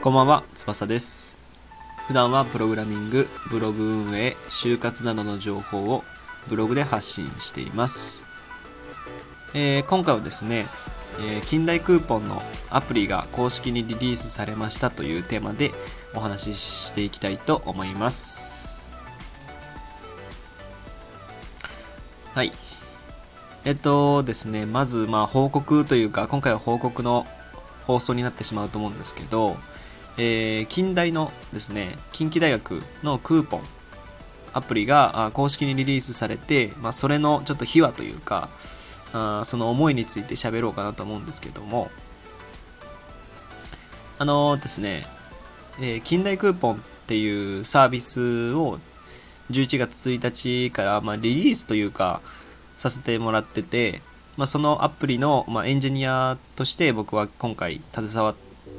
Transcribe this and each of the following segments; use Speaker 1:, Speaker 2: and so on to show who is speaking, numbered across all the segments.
Speaker 1: こんばんは、翼です。普段はプログラミング、ブログ運営、就活などの情報をブログで発信しています。えー今回はですね、えー近代クーポンのアプリが公式にリリースされましたというテーマでお話ししていきたいと思います。はい。えっとですね、まず、まあ、報告というか、今回は報告の放送になってしまうと思うんですけど、えー近代のですね、近畿大学のクーポンアプリが公式にリリースされて、まあ、それのちょっと秘話というか、あその思いについて喋ろうかなと思うんですけども、あのーですね、えー近代クーポンっていうサービスを11月1日から、まあ、リリースというか、させてもらってて、まあ、そのアプリの、まあ、エンジニアとして僕は今回携わ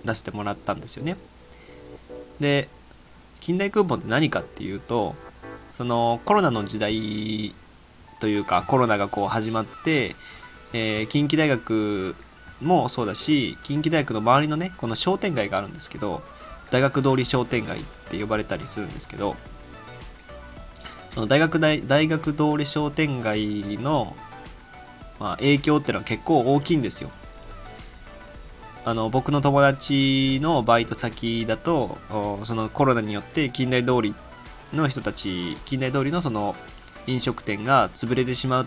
Speaker 1: らせてもらったんですよね。で、近代クーポンって何かっていうと、そのコロナの時代というかコロナがこう始まって、えー近畿大学もそうだし近畿大学の周りのねこの商店街があるんですけど大学通り商店街って呼ばれたりするんですけどその大学大大学通り商店街の、まあ、影響ってのは結構大きいんですよ。あの僕の友達のバイト先だとそのコロナによって近代通りの人たち近代通りのその飲食店が潰れてしまっ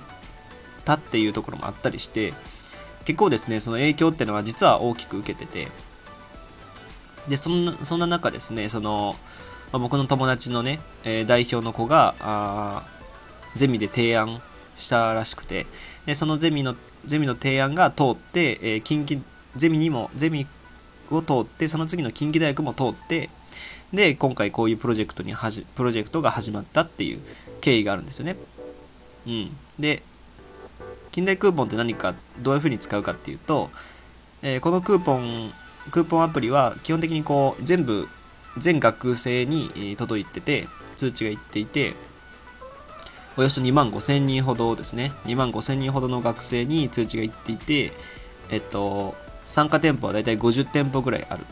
Speaker 1: たっていうところもあったりして結構ですねその影響っていうのは実は大きく受けてて。でそんなそんな中ですねその、まあ僕の友達のね、えー代表の子があゼミで提案したらしくてでそのゼミのゼミの提案が通って、えー近畿ゼミにもゼミを通ってその次の近畿大学も通ってで今回こういうプロジェクトにはじプロジェクトが始まったっていう経緯があるんですよね。うん、で近代クーポンって何かどういうふうに使うかっていうと、えーこのクーポンクーポンアプリは基本的にこう全部全学生に届いてて通知がいっていておよそ2万5 0人ほどですね。2万5000人ほどの学生に通知がいっていてえっと参加店舗はだいたい50店舗ぐらいある。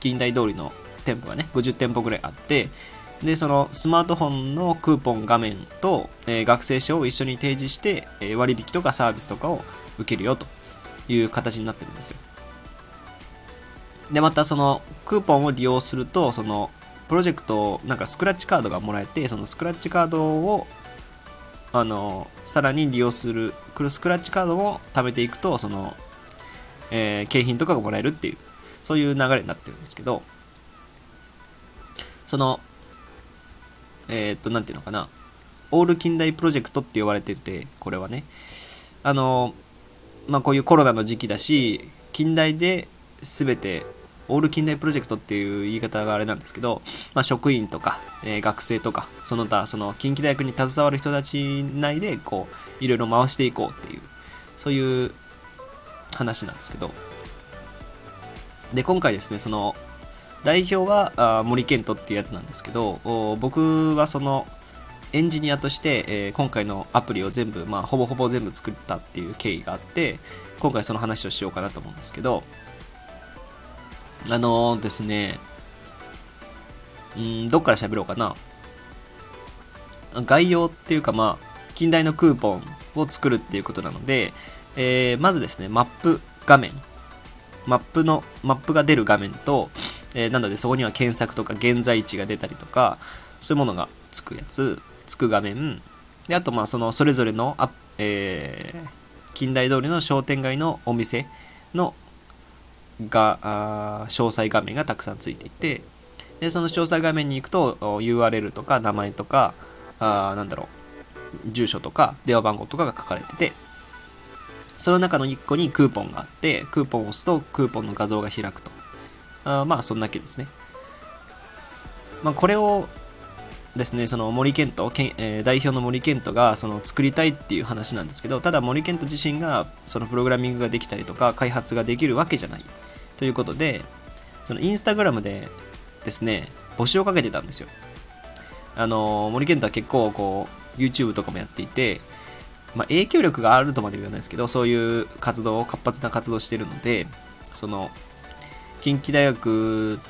Speaker 1: 近代通りの店舗がね50店舗ぐらいあってでそのスマートフォンのクーポン画面と、えー学生証を一緒に提示して、えー割引とかサービスとかを受けるよという形になってるんですよ。でまたそのクーポンを利用するとそのプロジェクトをなんかスクラッチカードがもらえてそのスクラッチカードをあのさらに利用するスクラッチカードを貯めていくとその、えー景品とかがもらえるっていうそういう流れになってるんですけどそのえーっとなんていうのかなオール近代プロジェクトって呼ばれててこれはね。あのまあこういうコロナの時期だし近代で全てオール近代プロジェクトっていう言い方があれなんですけど、まあ、職員とか、えー学生とかその他その近畿大学に携わる人たち内でこういろいろ回していこうっていうそういう話なんですけど。で今回ですねその代表はあ森健人っていうやつなんですけど僕はそのエンジニアとして、えー今回のアプリを全部、まあ、ほぼほぼ全部作ったっていう経緯があって今回その話をしようかなと思うんですけどあのーですねうんどっから喋ろうかな。概要っていうかまあ近代のクーポンを作るっていうことなので、えーまずですねマップ画面。マップのマップが出る画面と、えーなのでそこには検索とか現在地が出たりとかそういうものがつくやつつく画面。であとまあそのそれぞれのアップえー近代通りの商店街のお店のが詳細画面がたくさんついていてでその詳細画面に行くと URL とか名前とかあーなんだろう住所とか電話番号とかが書かれててその中の1個にクーポンがあってクーポンを押すとクーポンの画像が開くと。あまあそんだけですね。まあこれをですねその森健人、けんえー代表の森健人がその作りたいっていう話なんですけどただ森健人自身がそのプログラミングができたりとか開発ができるわけじゃない。ということでそのインスタグラムでですね募集をかけてたんですよ。あの森健人は結構こう YouTube とかもやっていてまあ、影響力があるとまで言わないですけど、そういう活動、活発な活動してるので、その、近畿大学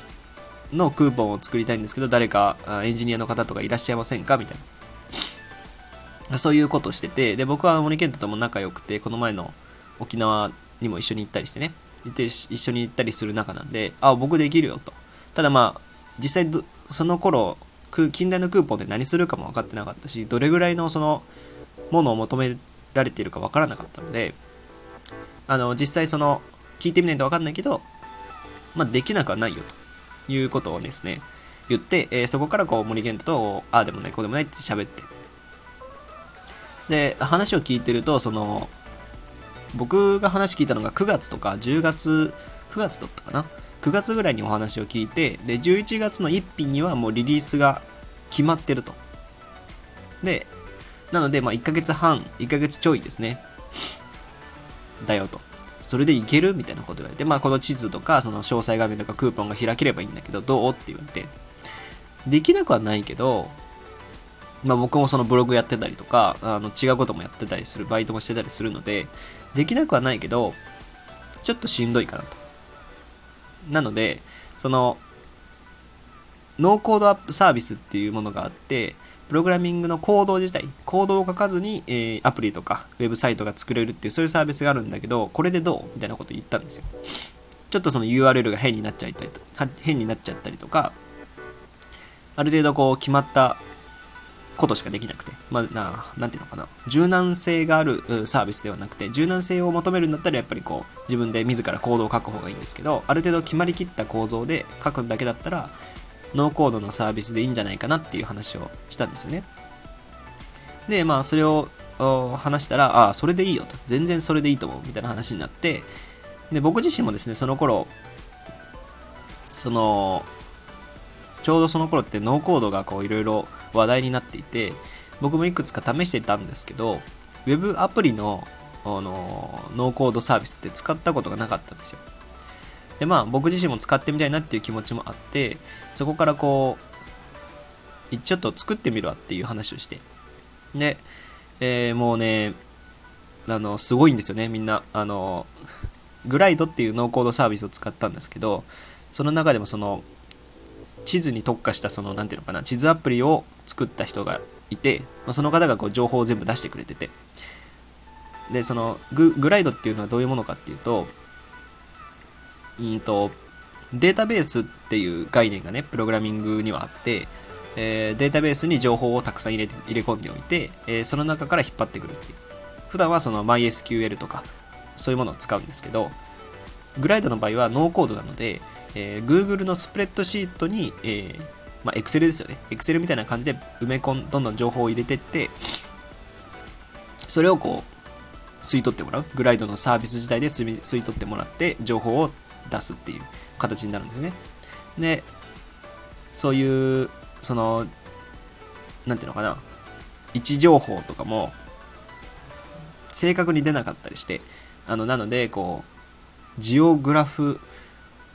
Speaker 1: のクーポンを作りたいんですけど、誰かエンジニアの方とかいらっしゃいませんか？みたいな。そういうことをしてて、で、僕は森健太とも仲良くて、この前の沖縄にも一緒に行ったりしてね、て一緒に行ったりする仲なんで、あ、僕できるよと。ただまあ、実際その頃、近代のクーポンで何するかも分かってなかったし、どれぐらいのその、ものを求められているか分からなかったので、あの、実際その、聞いてみないと分かんないけど、まあ、できなくはないよということをですね、言って、えー、そこからこう森健太と、ああでもない、こうでもないって喋って。で、話を聞いてると、その、僕が話聞いたのが9月とか10月、9月だったかな ?9 月ぐらいにお話を聞いて、で、11月の1日にはもうリリースが決まってると。で、なので、まあ、1ヶ月半、1ヶ月ちょいですね。だよと。それでいける？みたいなこと言われて、まあ、この地図とか、その詳細画面とかクーポンが開ければいいんだけど、どう？って言われて、できなくはないけど、まあ、僕もそのブログやってたりとか、あの違うこともやってたりする、バイトもしてたりするので、できなくはないけど、ちょっとしんどいかなと。なので、その、ノーコードアップサービスっていうものがあって、プログラミングのコード自体、コードを書かずに、えー、アプリとかウェブサイトが作れるっていうそういうサービスがあるんだけど、これでどうみたいなこと言ったんですよ。ちょっとその URL が変になっちゃったりと変になっちゃったりとか、ある程度こう決まったことしかできなくて、まあ、ななんていうのかな、柔軟性があるサービスではなくて、柔軟性を求めるんだったらやっぱりこう、自分で自らコードを書く方がいいんですけど、ある程度決まりきった構造で書くだけだったら、ノーコードのサービスでいいんじゃないかなっていう話をしたんですよね。で、まあ、それを話したら、ああ、それでいいよと。全然それでいいと思う。みたいな話になって、で、僕自身もですね、その頃、その、ちょうどその頃ってノーコードがこういろいろ話題になっていて、僕もいくつか試してたんですけど、ウェブアプリのあのノーコードサービスって使ったことがなかったんですよ。でまあ僕自身も使ってみたいなっていう気持ちもあってそこからこうちょっと作ってみるわっていう話をしてで、えー、もうねあのすごいんですよねみんなあのグライドっていうノーコードサービスを使ったんですけどその中でもその地図に特化したその何ていうのかな地図アプリを作った人がいて、まあ、その方がこう情報を全部出してくれててでそのググライドっていうのはどういうものかっていうとうんと、データベースっていう概念がね、プログラミングにはあって、えー、データベースに情報をたくさん入れて入れ込んでおいて、えー、その中から引っ張ってくるっていう。普段はその MySQL とか、そういうものを使うんですけど、グライドの場合はノーコードなので、えー、Google のスプレッドシートに、えー、まあ、Excel ですよね。Excel みたいな感じで埋め込ん、どんどん情報を入れてって、それをこう、吸い取ってもらう。グライドのサービス自体で吸い取ってもらって、情報を出すっていう形になるんですね。で、そういう、その、なんていうのかな、位置情報とかも、正確に出なかったりして、あの、なので、こう、ジオグラフ、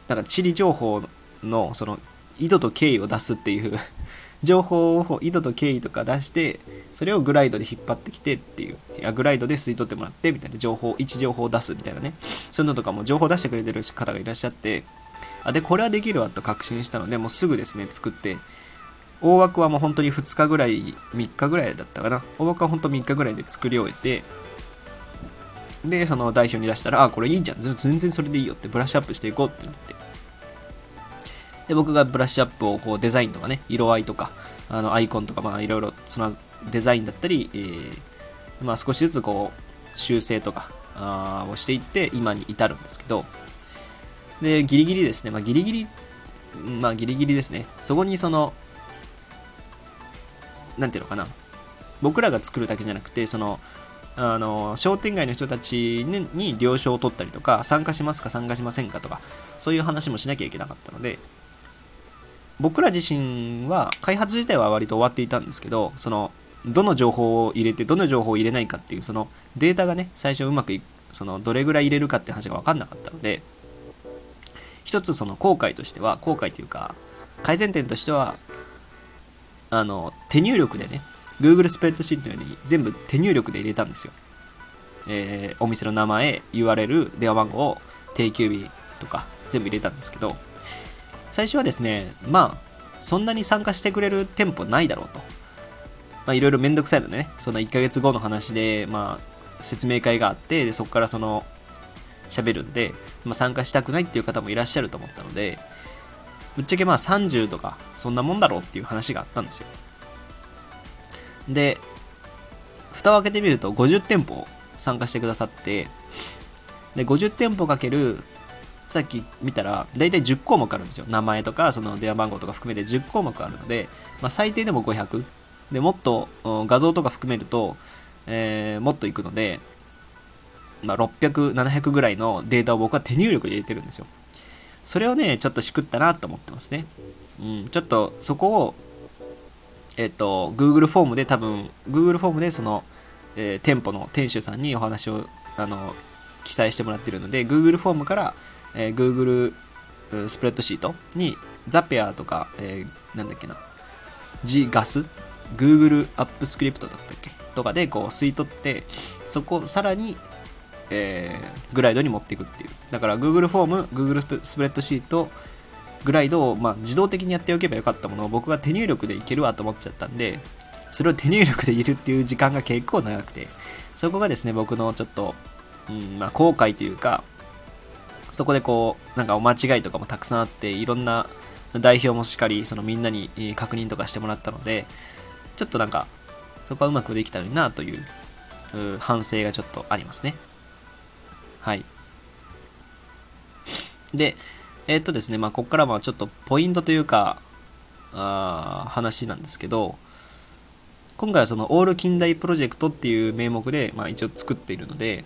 Speaker 1: なんか地理情報の、その、緯度と経緯を出すっていう 情報を緯度と経緯とか出してそれをグライドで引っ張ってきてっていう。いやグライドで吸い取ってもらってみたいな情報位置情報を出すみたいなね。そういうのとかも情報出してくれてる方がいらっしゃってあでこれはできるわと確信したのでもうすぐですね作って。大枠はもう本当に2日ぐらい3日ぐらいだったかな。大枠は本当3日ぐらいで作り終えてでその代表に出したらあこれいいじゃん。全然それでいいよってブラッシュアップしていこうってなって。で、僕がブラッシュアップをこうデザインとかね、色合いとか、あのアイコンとか、まあいろいろそのデザインだったり、えー、まあ少しずつこう修正とかあをしていって今に至るんですけど、で、ギリギリですね、まあギリギリ、まあギリギリですね、そこにその、なんていうのかな、僕らが作るだけじゃなくて、その、あの商店街の人たちに了承を取ったりとか参加しますか参加しませんかとかそういう話もしなきゃいけなかったので僕ら自身は開発自体は割と終わっていたんですけどそのどの情報を入れてどの情報を入れないかっていうそのデータがね最初うまくいくそのどれぐらい入れるかって話が分かんなかったので一つその後悔としては後悔というか改善点としてはあの手入力でね Google スプレッドシートに全部手入力で入れたんですよ。えー、お店の名前、URL、電話番号、定休日とか全部入れたんですけど、最初はですね、まあ、そんなに参加してくれる店舗ないだろうと。まあ、いろいろめんどくさいのね、その1ヶ月後の話で、まあ、説明会があって、でそこからその、喋るんで、まあ、参加したくないっていう方もいらっしゃると思ったので、ぶっちゃけまあ30とか、そんなもんだろうっていう話があったんですよ。で、蓋を開けてみると50店舗参加してくださって、で、50店舗かける、さっき見たら、だいたい10項目あるんですよ。名前とか、その電話番号とか含めて10項目あるので、まあ、最低でも500。で、もっと画像とか含めると、えー、もっといくので、まあ、600、700ぐらいのデータを僕は手入力で入れてるんですよ。それをね、ちょっとしくったなと思ってますね。うん、ちょっとそこを、えっ、と、Google フォームで多分、Google フォームでその、えー、店舗の店主さんにお話を、あの、記載してもらってるので、Google フォームから、えー、Google スプレッドシートに、ザペアとか、えー、なんだっけな、G ガス？Google アップスクリプトだったっけ？とかでこう吸い取って、そこをさらにえー、グライドに持っていくっていう。だから Google フォーム、Google スプレッドシート、グライドを、まあ、自動的にやっておけばよかったものを僕が手入力でいけるわと思っちゃったんで、それを手入力でいるっていう時間が結構長くて、そこがですね、僕のちょっと、うんまあ、後悔というか、そこでこう、なんかお間違いとかもたくさんあって、いろんな代表もしっかり、そのみんなに確認とかしてもらったので、ちょっとなんか、そこはうまくできたのになという反省がちょっとありますね。はい。で、えー、っとですね、まあ、ここからはちょっとポイントというか、あ話なんですけど、今回はそのオール近代プロジェクトっていう名目で、まあ、一応作っているので、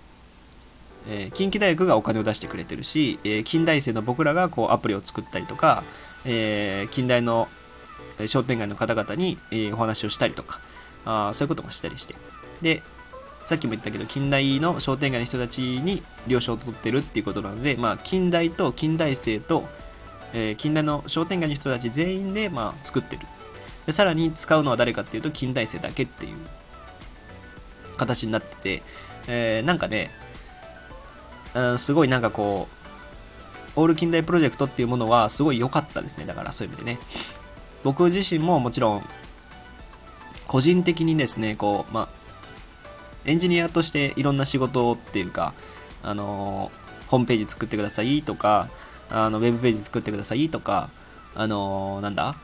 Speaker 1: えー、近畿大学がお金を出してくれてるし、えー、近代生の僕らがこうアプリを作ったりとか、えー、近代の商店街の方々に、え、お話をしたりとかあ、そういうこともしたりして。で、さっきも言ったけど、近代の商店街の人たちに了承を取ってるっていうことなので、まあ、近代と近代生と、え、近代の商店街の人たち全員で、まあ、作ってる。で、さらに使うのは誰かっていうと、近代生だけっていう形になってて、え、なんかね、うん、すごいなんかこう、オール近代プロジェクトっていうものはすごい良かったですね。だからそういう意味でね。僕自身ももちろん、個人的にですね、こう、まあ、エンジニアとしていろんな仕事っていうか、あのホームページ作ってくださいとか、あのウェブページ作ってくださいとか、あのなんだ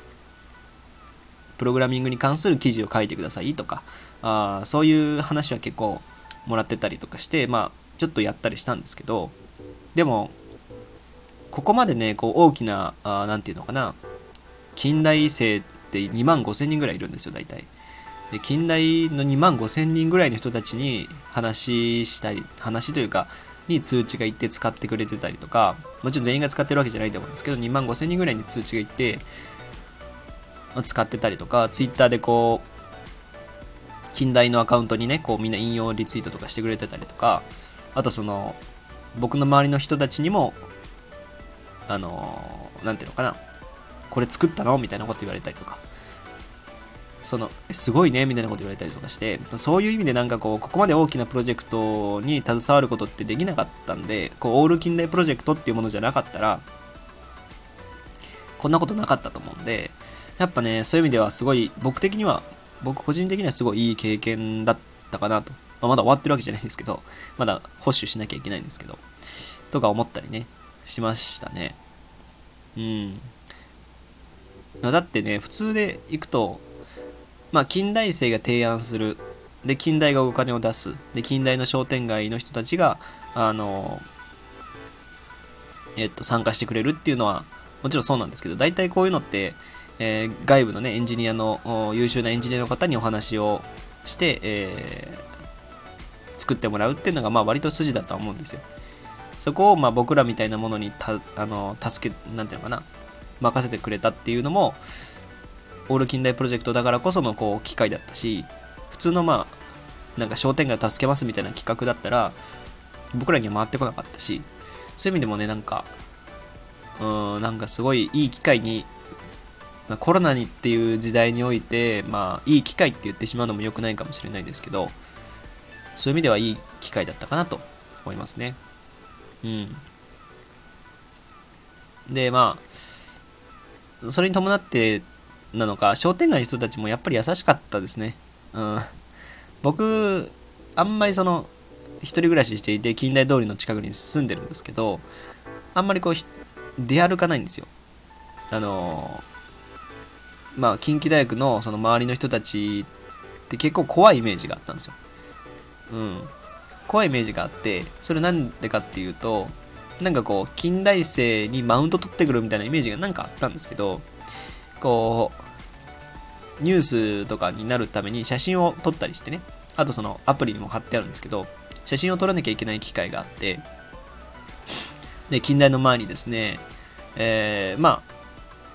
Speaker 1: プログラミングに関する記事を書いてくださいとか、あそういう話は結構もらってたりとかして、まあ、ちょっとやったりしたんですけど、でも、ここまでね、こう大きな、あなんていうのかな、近代生って2万5千人ぐらいいるんですよ、大体。で近代の2万5千人ぐらいの人たちに話したり話というかに通知が行って使ってくれてたりとかもちろん全員が使ってるわけじゃないと思うんですけど2万5千人ぐらいに通知が行って使ってたりとかツイッターでこう近代のアカウントにねこうみんな引用リツイートとかしてくれてたりとかあとその僕の周りの人たちにもあの何ていうのかなこれ作ったの？みたいなこと言われたりとか。その、すごいね、みたいなこと言われたりとかして、そういう意味でなんかこう、ここまで大きなプロジェクトに携わることってできなかったんで、こう、オール近代プロジェクトっていうものじゃなかったら、こんなことなかったと思うんで、やっぱね、そういう意味ではすごい、僕的には、僕個人的にはすごいいい経験だったかなと。まあ、まだ終わってるわけじゃないんですけど、まだ保守しなきゃいけないんですけど、とか思ったりね、しましたね。うん。だってね、普通で行くと、まあ、近代生が提案するで近代がお金を出すで近代の商店街の人たちがあの、えっと、参加してくれるっていうのはもちろんそうなんですけど大体こういうのって、えー、外部のねエンジニアの優秀なエンジニアの方にお話をして、え、作ってもらうっていうのがまあ割と筋だと思うんですよ。そこをまあ僕らみたいなものにたあの助けなんていうのかな。任せてくれたっていうのもオール近代プロジェクトだからこそのこう機会だったし普通のまあなんか商店街を助けますみたいな企画だったら僕らには回ってこなかったしそういう意味でもねなんかうんなんかすごいいい機会にま、コロナにっていう時代において、まあ、いい機会って言ってしまうのも良くないかもしれないですけど、そういう意味ではいい機会だったかなと思いますね。うん。で、まあ、それに伴ってなのか、商店街の人たちもやっぱり優しかったですね。うん。僕、あんまりその、一人暮らししていて、近代通りの近くに住んでるんですけど、あんまりこう、出歩かないんですよ。あのまあ、近畿大学のその周りの人たちって結構怖いイメージがあったんですよ。うん。怖いイメージがあって、それなんでかっていうと、なんかこう、近代生にマウント取ってくるみたいなイメージがなんかあったんですけど、こう、ニュースとかになるために写真を撮ったりしてね、あとそのアプリにも貼ってあるんですけど、写真を撮らなきゃいけない機会があって、で、近代の前にですね、えー、まあ、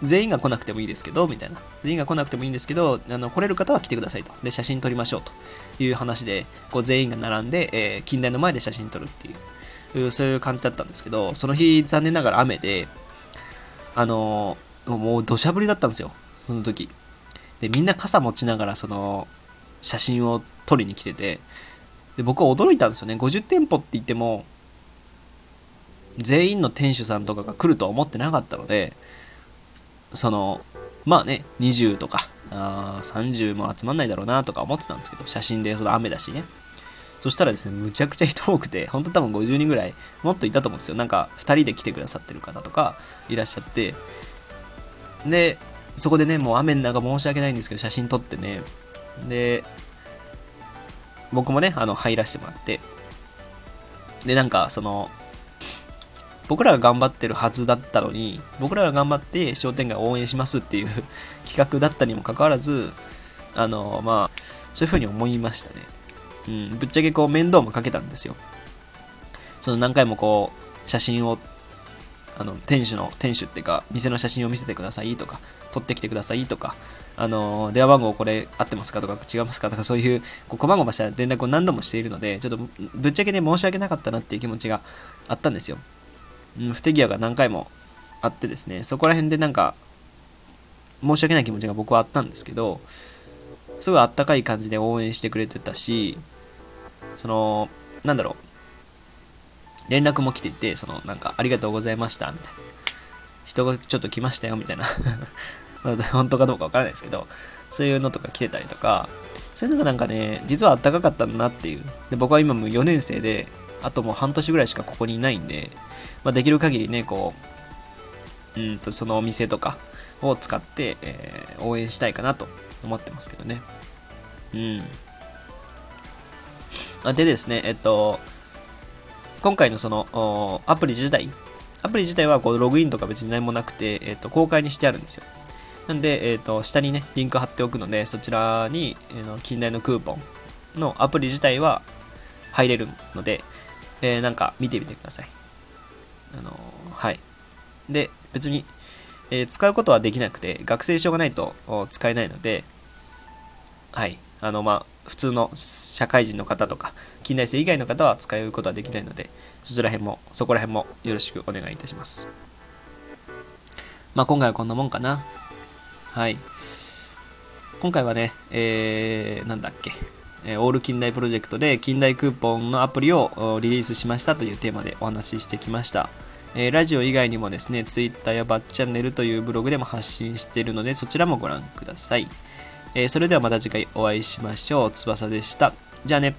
Speaker 1: 全員が来なくてもいいですけど、みたいな。全員が来なくてもいいんですけど、あの来れる方は来てくださいと。で、写真撮りましょうという話で、こう全員が並んで、えー、近代の前で写真撮るっていう、そういう感じだったんですけど、その日、残念ながら雨で、あのー、もう土砂降りだったんですよ、その時。で、みんな傘持ちながら、その、写真を撮りに来てて、で、僕は驚いたんですよね。50店舗って言っても、全員の店主さんとかが来るとは思ってなかったので、その、まあね、20とか、あ30も集まんないだろうなとか思ってたんですけど、写真でその雨だしね。そしたらですね、むちゃくちゃ人多くて、本当多分50人ぐらい、もっといたと思うんですよ。なんか、2人で来てくださってる方とかいらっしゃって、で、そこでね、もう雨の中申し訳ないんですけど、写真撮ってね、で、僕もね、あの、入らせてもらって、で、なんか、その、僕らが頑張ってるはずだったのに、僕らが頑張って商店街を応援しますっていう 企画だったにもかかわらず、あの、まあ、そういう風に思いましたね。うん、ぶっちゃけこう面倒もかけたんですよ。その何回もこう、写真を、あの、店主の、店主っていうか、店の写真を見せてくださいとか、撮ってきてくださいとか、あの、電話番号これ合ってますかとか違いますかとか、そういう、こう、細々した連絡を何度もしているので、ちょっと、ぶっちゃけね、申し訳なかったなっていう気持ちがあったんですよ。うん、不手際が何回もあってですね、そこら辺でなんか、申し訳ない気持ちが僕はあったんですけど、すごいあったかい感じで応援してくれてたし、その、なんだろう、連絡も来てて、その、なんか、ありがとうございました、みたいな。人がちょっと来ましたよ、みたいな。本当かどうかわからないですけど、そういうのとか来てたりとか、そういうのがなんかね、実はあったかかったんだなっていう。で、僕は今もう4年生で、あともう半年ぐらいしかここにいないんで、まあ、できる限りね、こう、うんと、そのお店とかを使って、えー、応援したいかなと思ってますけどね。うん。でですね、えっと、今回のその、アプリ自体、アプリ自体はこうログインとか別に何もなくて、えっと、公開にしてあるんですよ。なんで、えっと、下にね、リンク貼っておくので、そちらに、えー、近代のクーポンのアプリ自体は入れるので、えー、なんか見てみてください。あのはい。で、別に、えー、使うことはできなくて、学生証がないと使えないので、はい。あの、まあ、普通の社会人の方とか、近代生以外の方は使うことはできないので、そちら辺も、そこら辺もよろしくお願いいたします。まあ、今回はこんなもんかな。はい。今回はね、えー、なんだっけ。えオール近代プロジェクトで近代クーポンのアプリをリリースしましたというテーマでお話ししてきました。えラジオ以外にもですね、Twitter やバッチャンネルというブログでも発信しているので、そちらもご覧ください。えそれではまた次回お会いしましょう。翼でした。じゃあね。